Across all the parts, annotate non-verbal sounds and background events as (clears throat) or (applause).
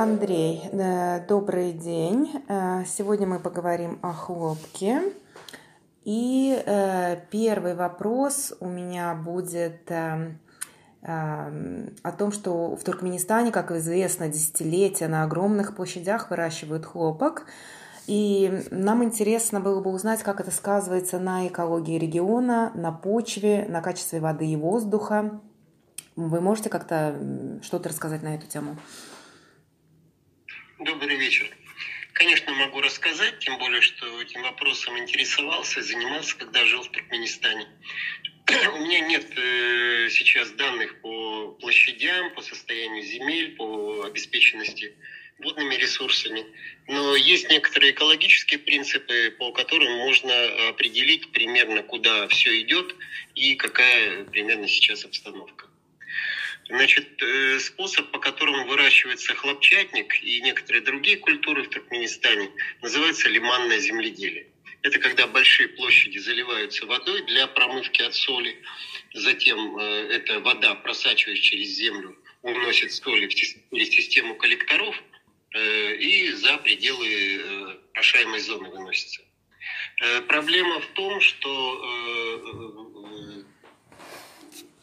Андрей, э, добрый день. Э, сегодня мы поговорим о хлопке. И э, первый вопрос у меня будет о том, что в Туркменистане, как известно, десятилетия на огромных площадях выращивают хлопок. И нам интересно было бы узнать, как это сказывается на экологии региона, на почве, на качестве воды и воздуха. Вы можете как-то что-то рассказать на эту тему? Добрый вечер. Конечно, могу рассказать, тем более, что этим вопросом интересовался, занимался, когда жил в Туркменистане. (clears throat) У меня нет э, сейчас данных по площадям, по состоянию земель, по обеспеченности водными ресурсами. Но есть некоторые экологические принципы, по которым можно определить примерно, куда все идет и какая примерно сейчас обстановка. Значит, э, способ, по которому выращивается хлопчатник и некоторые другие культуры в Туркменистане, называется лиманное земледелие. Это когда большие площади заливаются водой для промывки от соли. Затем э, эта вода, просачиваясь через землю, уносит соли через систему коллекторов э, и за пределы орошаемой зоны выносится. Проблема в том, что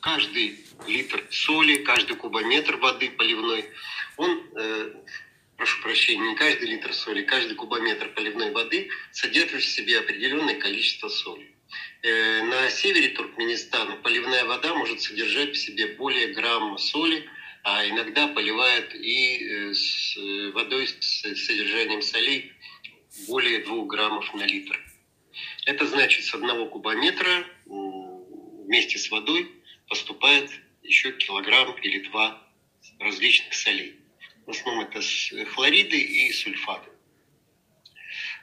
каждый литр соли, каждый кубометр воды поливной, он, э, прошу прощения, не каждый литр соли, каждый кубометр поливной воды содержит в себе определенное количество соли. Э, на севере Туркменистана поливная вода может содержать в себе более грамма соли, а иногда поливают и э, с водой с содержанием солей более 2 граммов на литр. Это значит, с одного кубометра вместе с водой поступает еще килограмм или два различных солей. В основном это хлориды и сульфаты.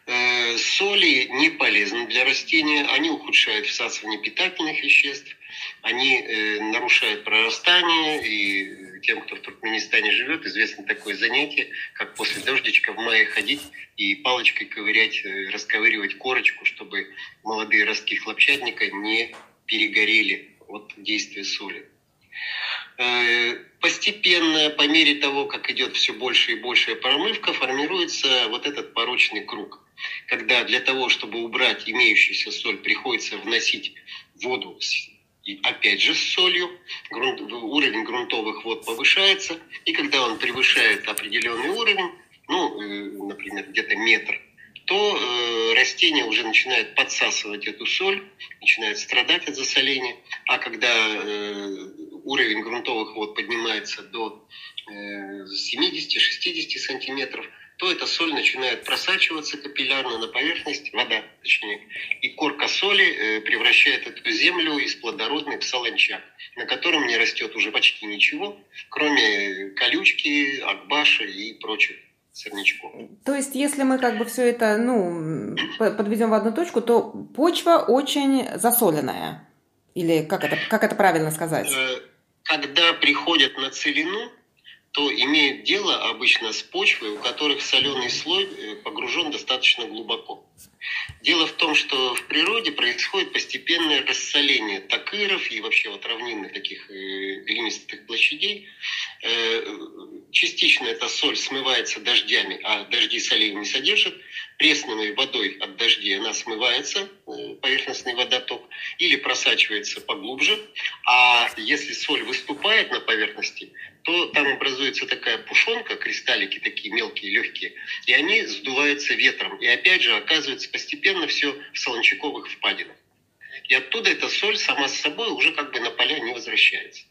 Э, соли не полезны для растения, они ухудшают всасывание питательных веществ, они э, нарушают прорастание, и тем, кто в Туркменистане живет, известно такое занятие, как после дождичка в мае ходить и палочкой ковырять, э, расковыривать корочку, чтобы молодые ростки хлопчатника не перегорели от действия соли. Э, постепенно, по мере того, как идет все больше и большая промывка, формируется вот этот порочный круг. Когда для того, чтобы убрать имеющуюся соль, приходится вносить воду и опять же с солью, грунт, уровень грунтовых вод повышается, и когда он превышает определенный уровень, ну, э, например, где-то метр, то э, растение уже начинает подсасывать эту соль, начинает страдать от засоления. А когда э, уровень грунтовых вод поднимается до э, 70-60 сантиметров, то эта соль начинает просачиваться капиллярно на поверхность, вода точнее, и корка соли э, превращает эту землю из плодородной в солончак, на котором не растет уже почти ничего, кроме колючки, акбаша и прочих сорнячков. То есть, если мы как бы все это, ну, подведем в одну точку, то почва очень засоленная. Или как это, как это правильно сказать? Э, когда приходят на целину, то имеют дело обычно с почвой, у которых соленый слой э, погружен достаточно глубоко. Дело в том, что в природе происходит постепенное рассоление такыров и вообще вот равнинных таких э, глинистых площадей. Э, частично эта соль смывается дождями, а дожди солей не содержат. Пресной водой от дождей она смывается, поверхностный водоток, или просачивается поглубже. А если соль выступает на поверхности, то там образуется такая пушонка, кристаллики такие мелкие, легкие, и они сдуваются ветром. И опять же оказывается постепенно все в солончаковых впадинах. И оттуда эта соль сама с собой уже как бы на поля не возвращается.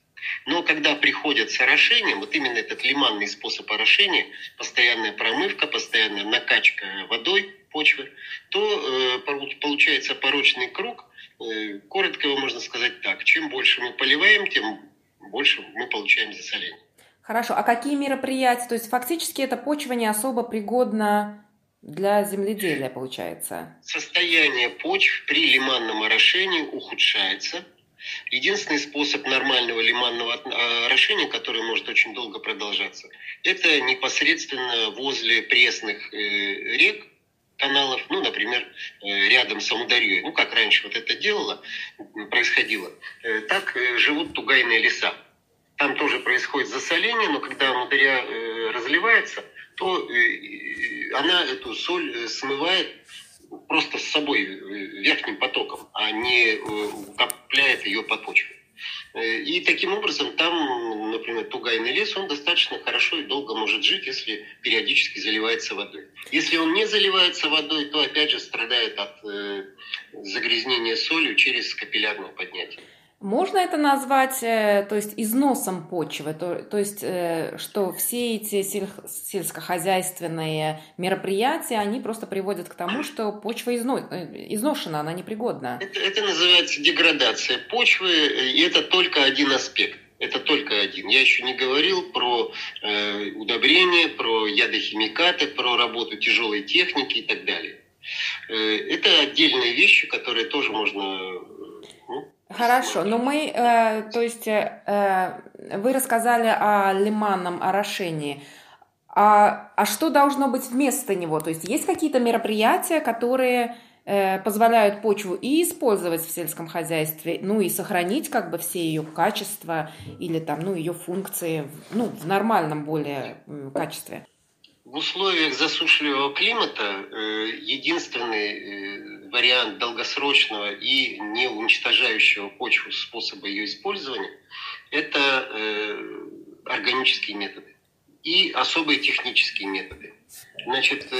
Но когда приходят с орошением, вот именно этот лиманный способ орошения, постоянная промывка, постоянная накачка водой почвы, то э, получается порочный круг. Э, коротко его можно сказать так. Чем больше мы поливаем, тем больше мы получаем засоление. Хорошо. А какие мероприятия? То есть фактически эта почва не особо пригодна для земледелия, получается? Состояние почв при лиманном орошении ухудшается. Единственный способ нормального лиманного орошения, который может очень долго продолжаться, это непосредственно возле пресных э, рек, каналов, ну, например, э, рядом с Амударьей. Ну, как раньше вот это делало, происходило. Э, так живут тугайные леса там тоже происходит засоление, но когда мудря разливается, то она эту соль смывает просто с собой верхним потоком, а не укопляет ее под почву. И таким образом там, например, тугайный лес, он достаточно хорошо и долго может жить, если периодически заливается водой. Если он не заливается водой, то опять же страдает от э, загрязнения солью через капиллярное поднятие. Можно это назвать, э, то есть, износом почвы, то, то есть, э, что все эти сельскохозяйственные мероприятия, они просто приводят к тому, что почва изно, э, изношена, она непригодна. Это, это называется деградация почвы, и это только один аспект. Это только один. Я еще не говорил про э, удобрения, про ядохимикаты, про работу тяжелой техники и так далее. Э, это отдельные вещи, которые тоже можно Хорошо, но мы, э, то есть, э, вы рассказали о лиманном орошении. А, а что должно быть вместо него? То есть есть какие-то мероприятия, которые э, позволяют почву и использовать в сельском хозяйстве, ну и сохранить как бы все ее качества или там, ну, ее функции, ну, в нормальном более качестве? В условиях засушливого климата э, единственный э, вариант долгосрочного и не уничтожающего почву способа ее использования – это э, органические методы и особые технические методы. Значит,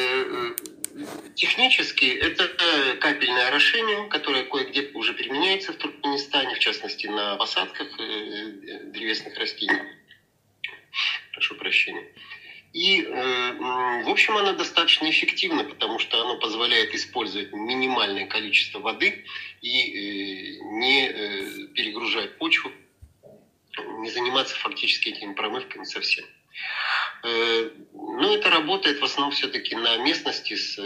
технически это капельное орошение, которое кое-где уже применяется в Туркменистане, в частности на посадках древесных растений. Прошу прощения. И, э, в общем, она достаточно эффективна, потому что она позволяет использовать минимальное количество воды и э, не э, перегружать почву, не заниматься фактически этими промывками совсем. Но это работает в основном все-таки на местности с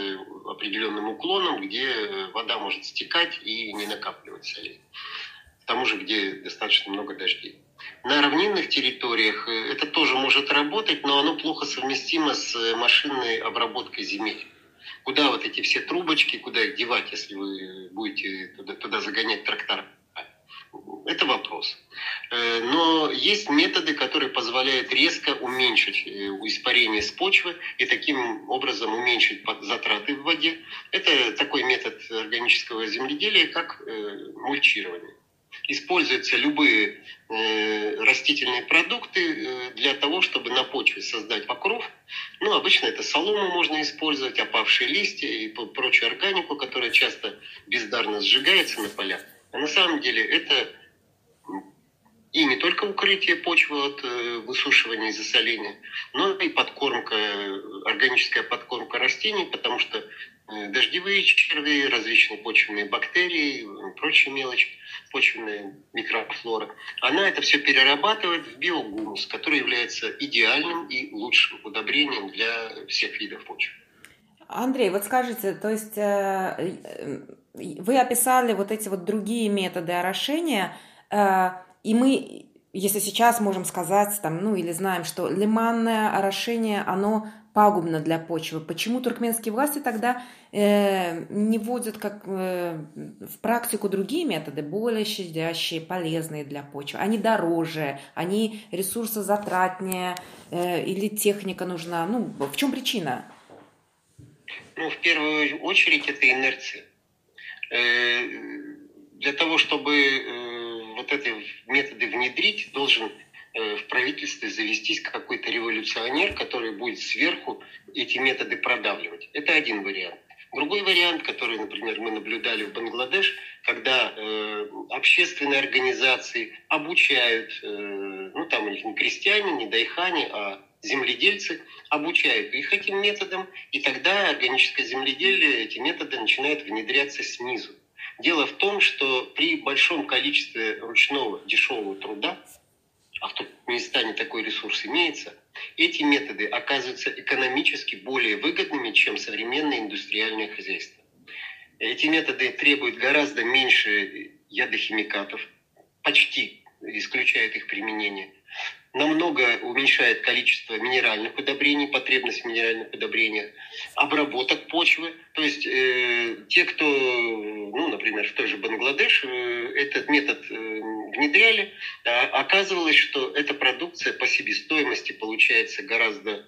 определенным уклоном, где вода может стекать и не накапливать солей. К тому же, где достаточно много дождей. На равнинных территориях э, это тоже может работать, но оно плохо совместимо с э, машинной обработкой земель. Куда вот эти все трубочки, куда их девать, если вы будете туда, туда загонять трактор? Это вопрос. Э, но есть методы, которые позволяют резко уменьшить испарение с почвы и таким образом уменьшить затраты в воде. Это такой метод органического земледелия, как мульчирование используются любые э, растительные продукты э, для того, чтобы на почве создать покров. Ну, обычно это солому можно использовать, опавшие листья и прочую органику, которая часто бездарно сжигается на полях. А на самом деле это и не только укрытие почвы от э, высушивания и засоления, но и подкормка, органическая подкормка растений, потому что дождевые черви, различные почвенные бактерии, прочие мелочи, почвенная микрофлора, она это все перерабатывает в биогумус, который является идеальным и лучшим удобрением для всех видов почв. Андрей, вот скажите, то есть э, вы описали вот эти вот другие методы орошения, и мы, если сейчас можем сказать, там, ну или знаем, что лиманное орошение, оно пагубно для почвы. Почему туркменские власти тогда э, не вводят как э, в практику другие методы, более щадящие, полезные для почвы? Они дороже, они ресурсозатратнее э, или техника нужна? Ну, в чем причина? Ну, в первую очередь, это инерция. Э, для того, чтобы э, вот эти методы внедрить, должен в правительстве завестись какой-то революционер, который будет сверху эти методы продавливать. Это один вариант. Другой вариант, который, например, мы наблюдали в Бангладеш, когда э, общественные организации обучают, э, ну там у них не крестьяне, не дайхане, а земледельцы, обучают их этим методам, и тогда органическое земледелие, эти методы начинают внедряться снизу. Дело в том, что при большом количестве ручного дешевого труда, а в Туркменистане такой ресурс имеется, эти методы оказываются экономически более выгодными, чем современное индустриальное хозяйство. Эти методы требуют гораздо меньше ядохимикатов, почти исключают их применение. намного уменьшает количество минеральных удобрений, потребность в минеральных удобрениях, обработок почвы. То есть э, те, кто, ну, например, в той же Бангладеш э, этот метод э, внедряли, э, оказывалось, что эта продукция по себестоимости получается гораздо э,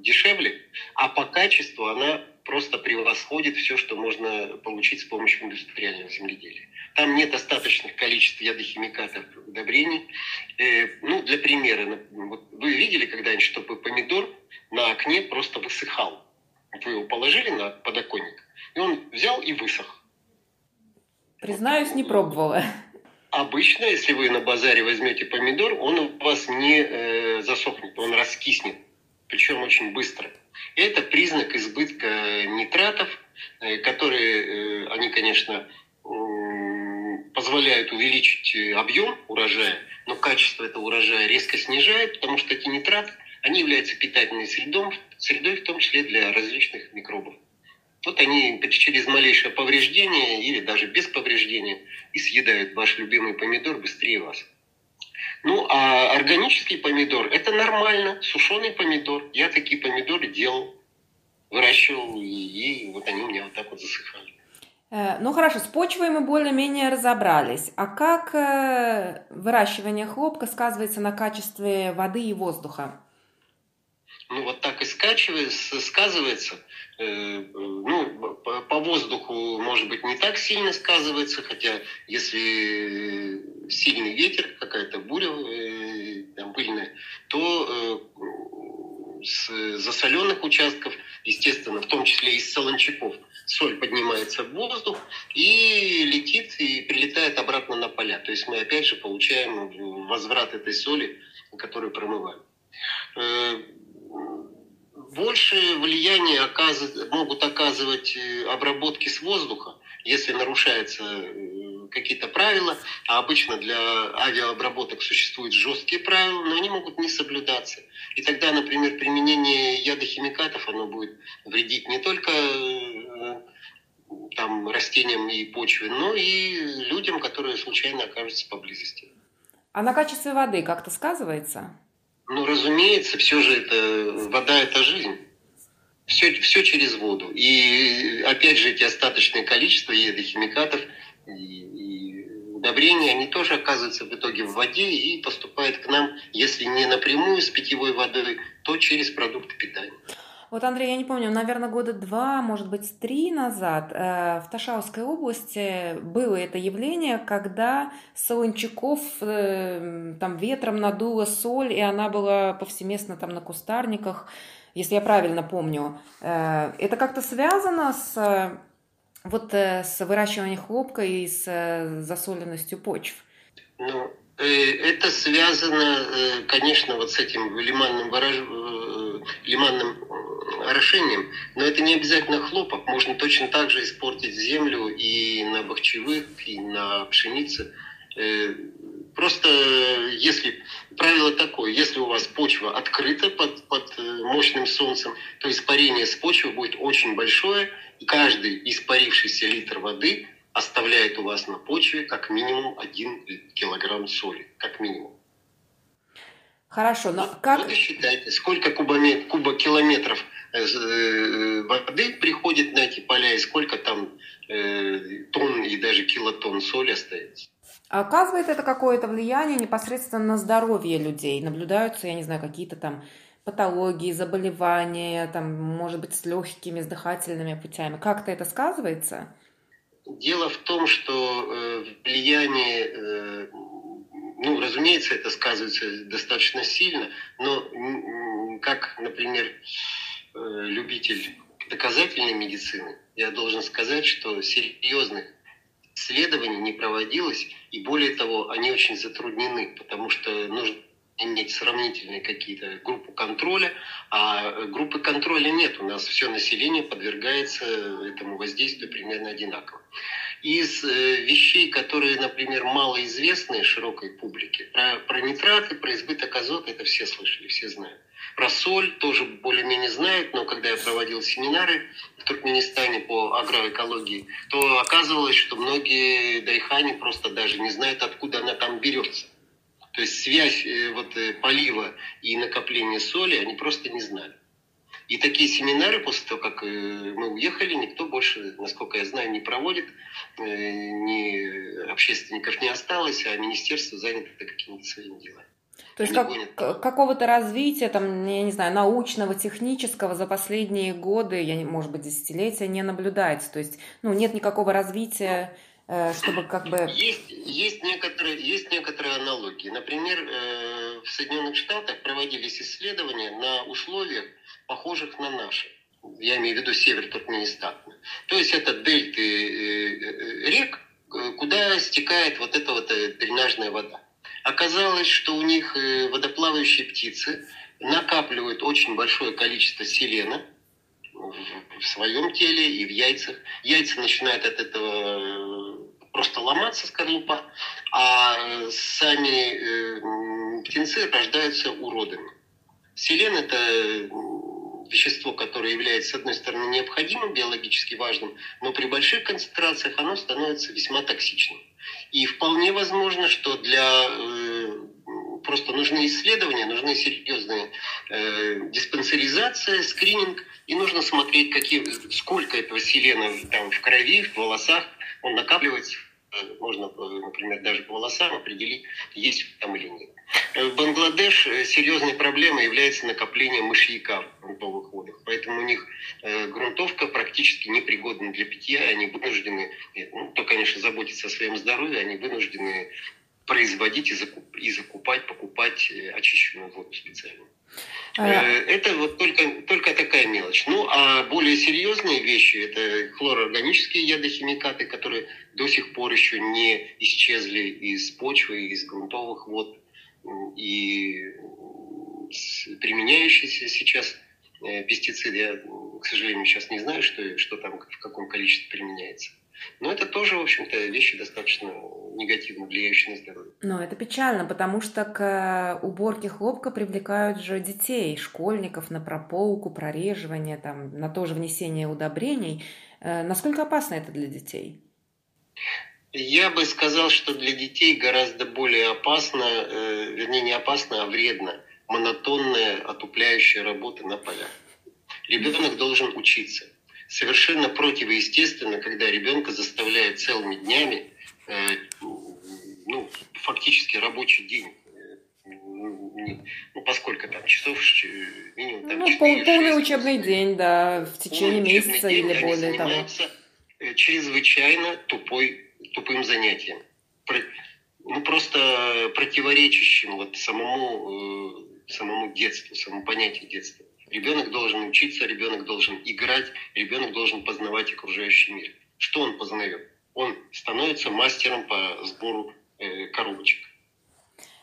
дешевле, а по качеству она просто превосходит все, что можно получить с помощью индустриального земледелия. Там нет достаточных количеств ядохимикатов удобрений. Э, ну, для примера, вот вы видели когда-нибудь, чтобы помидор на окне просто высыхал? Вы его положили на подоконник, и он взял и высох. Признаюсь, не пробовала. Обычно, если вы на базаре возьмете помидор, он у вас не э, засохнет, он раскиснет, причем очень быстро. Это признак избытка нитратов, э, которые, э, они, конечно, позволяют увеличить э, объем урожая, но качество этого урожая резко снижает, потому что эти нитраты, они являются питательной средой, средой в том числе для различных микробов. Вот они через малейшее повреждение или даже без повреждения и съедают ваш любимый помидор быстрее вас. Ну, а органический помидор – это нормально, сушеный помидор. Я такие помидоры делал, выращивал, и, и вот они у меня вот так вот засыхали. Э, ну хорошо, с почвой мы более-менее разобрались. А как э, выращивание хлопка сказывается на качестве воды и воздуха? Ну вот так и скачивается, сказывается. Э, ну, по воздуху, может быть, не так сильно сказывается, хотя если сильный ветер, какая-то буря там, пыльная, то с засоленных участков, естественно, в том числе из солончаков, соль поднимается в воздух и летит и прилетает обратно на поля. То есть мы опять же получаем возврат этой соли, которую промываем. Больше влияние могут оказывать э, обработки с воздуха, если нарушаются э, какие-то правила, а обычно для авиаобработок существуют жесткие правила, но они могут не соблюдаться. И тогда, например, применение ядохимикатов, оно будет вредить не только э, там, растениям и почве, но и людям, которые случайно окажутся поблизости. А на качестве воды как-то сказывается? Ну, разумеется, все же это вода – это жизнь. Все, все через воду. И опять же, эти остаточные количества ядохимикатов и, и удобрения, они тоже оказываются в итоге в воде и поступают к нам, если не напрямую с питьевой водой, то через продукты питания. Вот, Андрей, я не помню, наверное, года два, может быть, три назад э, в Ташауской области было это явление, когда Солончаков э, там ветром надуло соль, и она была повсеместно там на кустарниках, если я правильно помню. Э, это как-то связано с вот с выращиванием хлопка и с засоленностью почв? Ну, это связано, конечно, вот с этим лиманным, ворож... лиманным орошением, но это не обязательно хлопок. Можно точно так же испортить землю и на бахчевых, и на пшенице. Э, просто если правило такое, если у вас почва открыта под, под э, мощным солнцем, то испарение с почвы будет очень большое, и каждый испарившийся литр воды оставляет у вас на почве как минимум один килограмм соли, как минимум. Хорошо, но как... Вот и считайте, сколько кубометр, кубокилометров Э, воды приходит на эти поля, и сколько там э, тонн и даже килотонн соли остается. А оказывает это какое-то влияние непосредственно на здоровье людей? Наблюдаются, я не знаю, какие-то там патологии, заболевания, там, может быть, с легкими, с дыхательными путями. Как-то это сказывается? Дело в том, что э, влияние, э, ну, разумеется, это сказывается достаточно сильно, но как, например, Э, любитель доказательной медицины, я должен сказать, что серьезных исследований не проводилось, и более того, они очень затруднены, потому что нужно иметь сравнительные какие-то группы контроля, а группы контроля нет. У нас все население подвергается этому воздействию примерно одинаково. Из э, вещей, которые, например, малоизвестны широкой публике, про, про нитраты, про избыток азота, это все слышали, все знают. Про соль тоже более-менее знают, но когда я проводил семинары в Туркменистане по агроэкологии, то оказывалось, что многие дайхани просто даже не знают, откуда она там берется. То есть связь э, вот, э, полива и накопления соли они просто не знали. И такие семинары после того, как э, мы уехали, никто больше, насколько я знаю, не проводит, ни общественников не осталось, а министерство занято какими-то своими делами. То есть как, какого-то развития, там, я не знаю, научного, технического за последние годы, я, может быть, десятилетия не наблюдается. То есть, ну, нет никакого развития, э, чтобы как бы... Есть, есть, некоторые, есть некоторые аналогии. Например, э, в Соединенных Штатах проводились исследования на условиях, похожих на наши. Я имею в виду север Туркменистана. То есть это дельты э, рек, куда стекает вот эта вот дренажная вода. Оказалось, что у них э, водоплавающие птицы накапливают очень большое количество селена в своем теле и в яйцах. Яйца начинают от этого э, просто ломаться, скорлупа, а сами э, птенцы рождаются уродами. Селен – это вещество, которое является, с одной стороны, необходимым, биологически важным, но при больших концентрациях оно становится весьма токсичным. И вполне возможно, что для э, просто нужны исследования, нужны серьезные э, диспансеризация, скрининг, и нужно смотреть, какие, сколько этого селена там в крови, в волосах, он накапливается можно, например, даже по волосам определить, есть там или нет. Э, в Бангладеш э, серьезной проблемой является накопление мышьяка в грунтовых водах. Поэтому у них э, грунтовка практически непригодна для питья. Они вынуждены, ну, то, конечно, заботиться о своем здоровье, они вынуждены производить и, закуп, и закупать, покупать очищенную воду специально. А... Это вот только, только такая мелочь. Ну, а более серьезные вещи – это хлороорганические ядохимикаты, которые до сих пор еще не исчезли из почвы, из грунтовых вод. И применяющиеся сейчас э, пестициды, я, к сожалению, сейчас не знаю, что, что там в каком количестве применяется. Но это тоже, в общем-то, вещи достаточно негативно влияющие на здоровье. Но это печально, потому что к э, уборке хлопка привлекают же детей, школьников на прополку, прореживание, там, на то же внесение удобрений. Э, насколько опасно это для детей? Я бы сказал, что для детей гораздо более опасно, э, вернее не опасно, а вредно, монотонная отупляющая работа на полях. Ребенок должен учиться. Совершенно противоестественно, когда ребенка заставляют целыми днями, э, ну, фактически рабочий день, э, ну, поскольку там часов минимум там ну, 4, полный 6, учебный день, да, в течение месяца день, или более того Э, чрезвычайно тупой, тупым занятием. Ну, просто противоречащим вот самому, э, самому детству, самому понятию детства. Ребенок должен учиться, ребенок должен играть, ребенок должен познавать окружающий мир. Что он познает? Он становится мастером по сбору э, коробочек.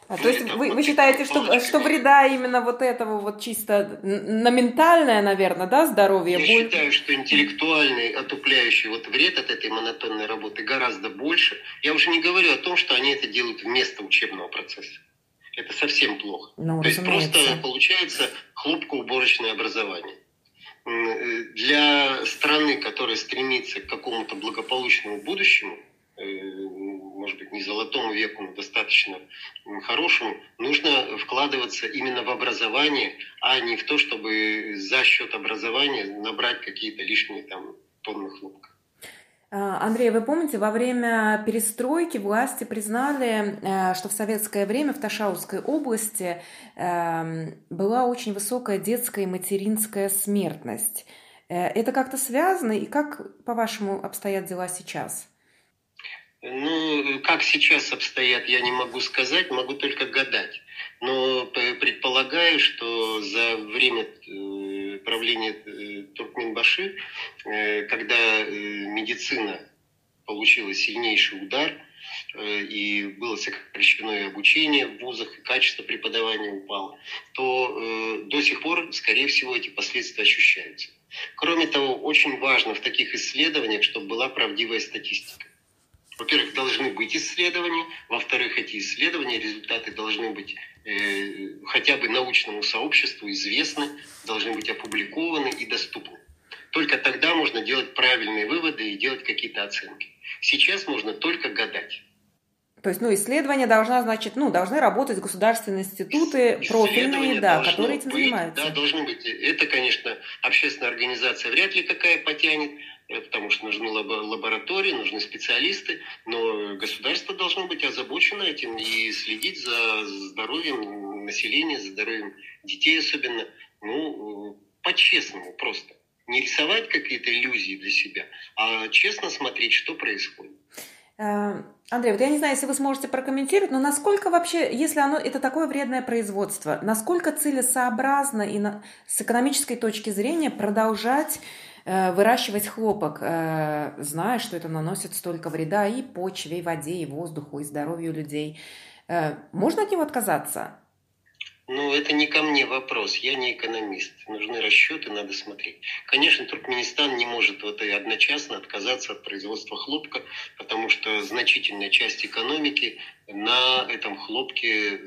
А, то есть вы, вы считаете, что, что вреда именно вот этого вот чисто на ментальное, наверное, да, здоровье? Я боль... считаю, что интеллектуальный, отупляющий вот вред от этой монотонной работы гораздо больше. Я уже не говорю о том, что они это делают вместо учебного процесса. Это совсем плохо. Ну, то есть просто получается хлопкоуборочное образование. Э, для страны, которая стремится к какому-то благополучному будущему, э, может быть, не золотому веку, но достаточно хорошему, нужно вкладываться именно в образование, а не в то, чтобы за счет образования набрать какие-то лишние там тонны хлопка. А, Андрей, вы помните, во время перестройки власти признали, э, что в советское время в Ташаутской области эм, была очень высокая детская и материнская смертность. Э, это как-то связано, и как, по-вашему, обстоят дела сейчас? Ну, как сейчас обстоят, я не могу сказать, могу только гадать. Но предполагаю, что за время э, правления э, Туркменбаши, э, когда медицина получила сильнейший удар, и было сокращено и обучение в вузах, и качество преподавания упало, то до сих пор, скорее всего, эти последствия ощущаются. Кроме того, очень важно в таких исследованиях, чтобы была правдивая статистика. Во-первых, должны быть исследования, во-вторых, эти исследования, результаты должны быть э, хотя бы научному сообществу известны, должны быть опубликованы и доступны. Только тогда можно делать правильные выводы и делать какие-то оценки. Сейчас можно только гадать. То есть, ну, исследования должна, значит, ну, должны работать государственные институты профильные, да, которые этим быть, занимаются. Да, должны быть. Это, конечно, общественная организация вряд ли какая потянет, потому что нужны лаборатории, нужны специалисты, но государство должно быть озабочено этим и следить за здоровьем населения, за здоровьем детей особенно, ну, по-честному просто. Не рисовать какие-то иллюзии для себя, а честно смотреть, что происходит. Э, Андрей, вот я не знаю, если вы сможете прокомментировать, но насколько вообще, если оно это такое вредное производство, насколько целесообразно и на, с экономической точки зрения продолжать выращивать хлопок, э, зная, что это наносит столько вреда и почве, и воде, и воздуху, и здоровью людей. Э, можно от него отказаться? Ну, это не ко мне вопрос, я не экономист. Нужны расчеты, надо смотреть. Конечно, Туркменистан не может вот и одночасно отказаться от производства хлопка, потому что значительная часть экономики на этом хлопке,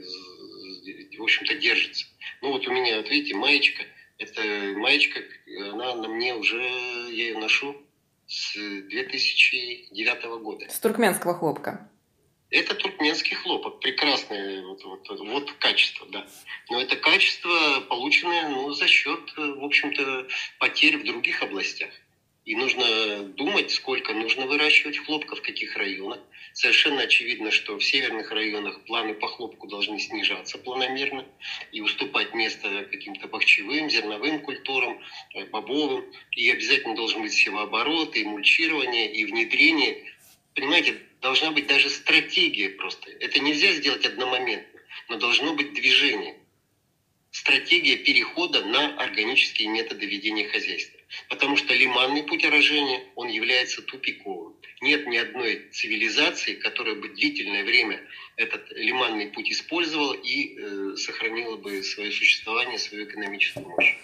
в общем-то, держится. Ну, вот у меня, вот видите, маечка. Это маечка, она на мне уже, я ее ношу с 2009 года. С туркменского хлопка. Это туркменский хлопок, прекрасное вот, вот, вот качество, да. Но это качество, полученное ну, за счет, в общем-то, потерь в других областях. И нужно думать, сколько нужно выращивать хлопка, в каких районах. Совершенно очевидно, что в северных районах планы по хлопку должны снижаться планомерно и уступать место каким-то бахчевым, зерновым культурам, э, бобовым. И обязательно должен быть севооборот, и мульчирование, и внедрение. Понимаете, должна быть даже стратегия просто. Это нельзя сделать одномоментно, но должно быть движение. Стратегия перехода на органические методы ведения хозяйства. Потому что лиманный путь поражения, он является тупиковым. Нет ни одной цивилизации, которая бы длительное время этот лиманный путь использовала и э, сохранила бы свое существование, свою экономическую мощь.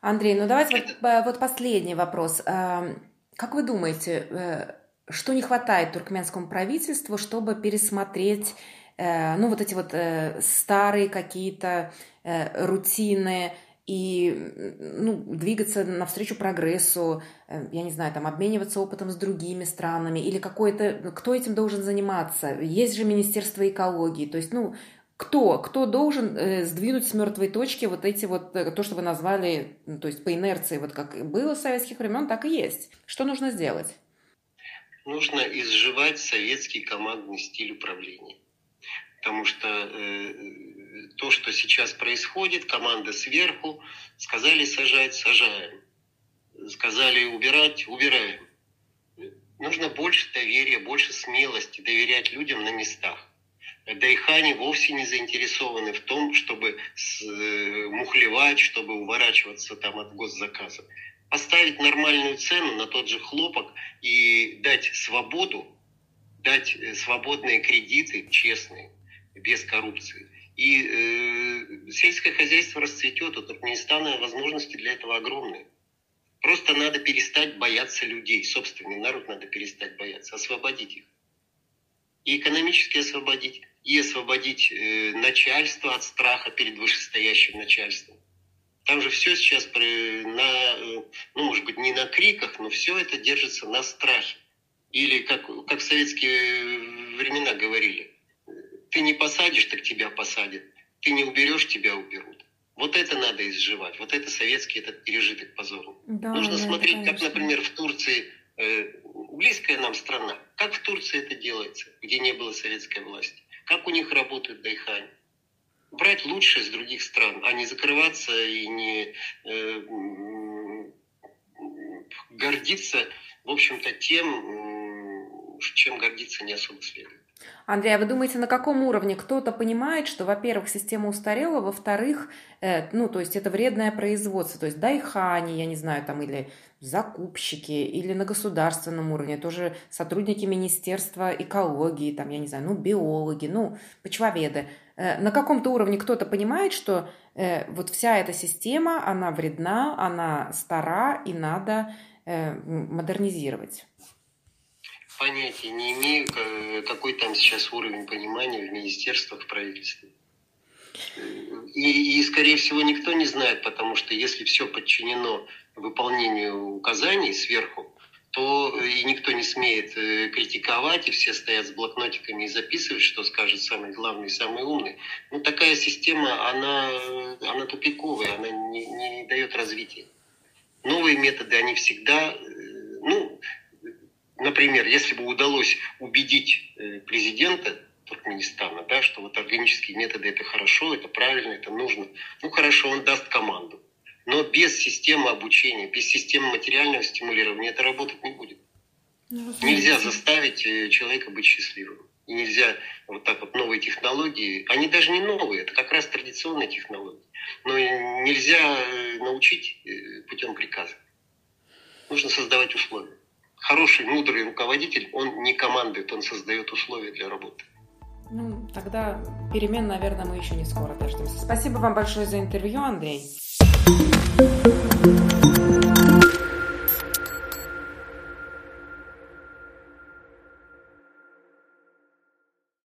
Андрей, ну давайте Это... вот, э, вот последний вопрос. Эм, как вы думаете, э, что не хватает туркменскому правительству, чтобы пересмотреть э, ну, вот эти вот старые какие-то рутины и ну, двигаться навстречу прогрессу, э, я не знаю, там, обмениваться опытом с другими странами или какой-то... Кто этим должен заниматься? Есть же Министерство экологии, то есть, ну, кто? Кто должен э, сдвинуть с мертвой точки вот эти вот, э, то, что вы назвали, ну, то есть по инерции, вот как было с советских времен, так и есть. Что нужно сделать? нужно изживать советский командный стиль управления. Потому что э, то, что сейчас происходит, команда сверху, сказали сажать, сажаем. Сказали убирать, убираем. Нужно больше доверия, больше смелости доверять людям на местах. Дайхани вовсе не заинтересованы в том, чтобы э, мухлевать, чтобы уворачиваться там от госзаказа поставить нормальную цену на тот же хлопок и дать свободу, дать э, свободные кредиты, честные, без коррупции. И э, сельское хозяйство расцветет, у Туркменистана возможности для этого огромные. Просто надо перестать бояться людей, собственный народ надо перестать бояться, освободить их. И экономически освободить, и освободить э, начальство от страха перед вышестоящим начальством. Там же все сейчас при, на, ну, может быть, не на криках, но все это держится на страхе. Или, как, как в советские времена говорили, ты не посадишь, так тебя посадят. Ты не уберешь, тебя уберут. Вот это надо изживать. Вот это советский этот пережиток позорный. Да, Нужно да, смотреть, как, например, в Турции, э, близкая нам страна, как в Турции это делается, где не было советской власти. Как у них работают дайхани брать лучшее из других стран, а не закрываться и не э, гордиться, в общем-то, тем, чем гордиться не особо следует. Андрей, а вы думаете, на каком уровне кто-то понимает, что, во-первых, система устарела, во-вторых, э, ну, то есть это вредное производство, то есть дайхани, я не знаю, там, или закупщики, или на государственном уровне, тоже сотрудники Министерства экологии, там, я не знаю, ну, биологи, ну, почвоведы. Э, на каком-то уровне кто-то понимает, что э, вот вся эта система, она вредна, она стара, и надо э, модернизировать понятия не имею, какой там сейчас уровень понимания в министерствах, в правительстве. И, и, скорее всего, никто не знает, потому что если все подчинено выполнению указаний сверху, то и никто не смеет э, критиковать, и все стоят с блокнотиками и записывают, что скажет самый главный, самый умный. Ну, такая система, она, она тупиковая, она не, не дает развития. Новые методы, они всегда, э, ну, например, если бы удалось убедить э, президента Туркменистана, да, что вот органические методы это хорошо, это правильно, это нужно, ну хорошо, он даст команду. Но без системы обучения, без системы материального стимулирования это работать не будет. Ну, нельзя заставить э, человека быть счастливым. И нельзя вот так вот новые технологии, они даже не новые, это как раз традиционные технологии. Но нельзя э, научить путем приказа. Нужно создавать условия. Хороший, мудрый руководитель, он не командует, он создает условия для работы. Ну, тогда перемен, наверное, мы еще не скоро дождемся. Спасибо вам большое за интервью, Андрей.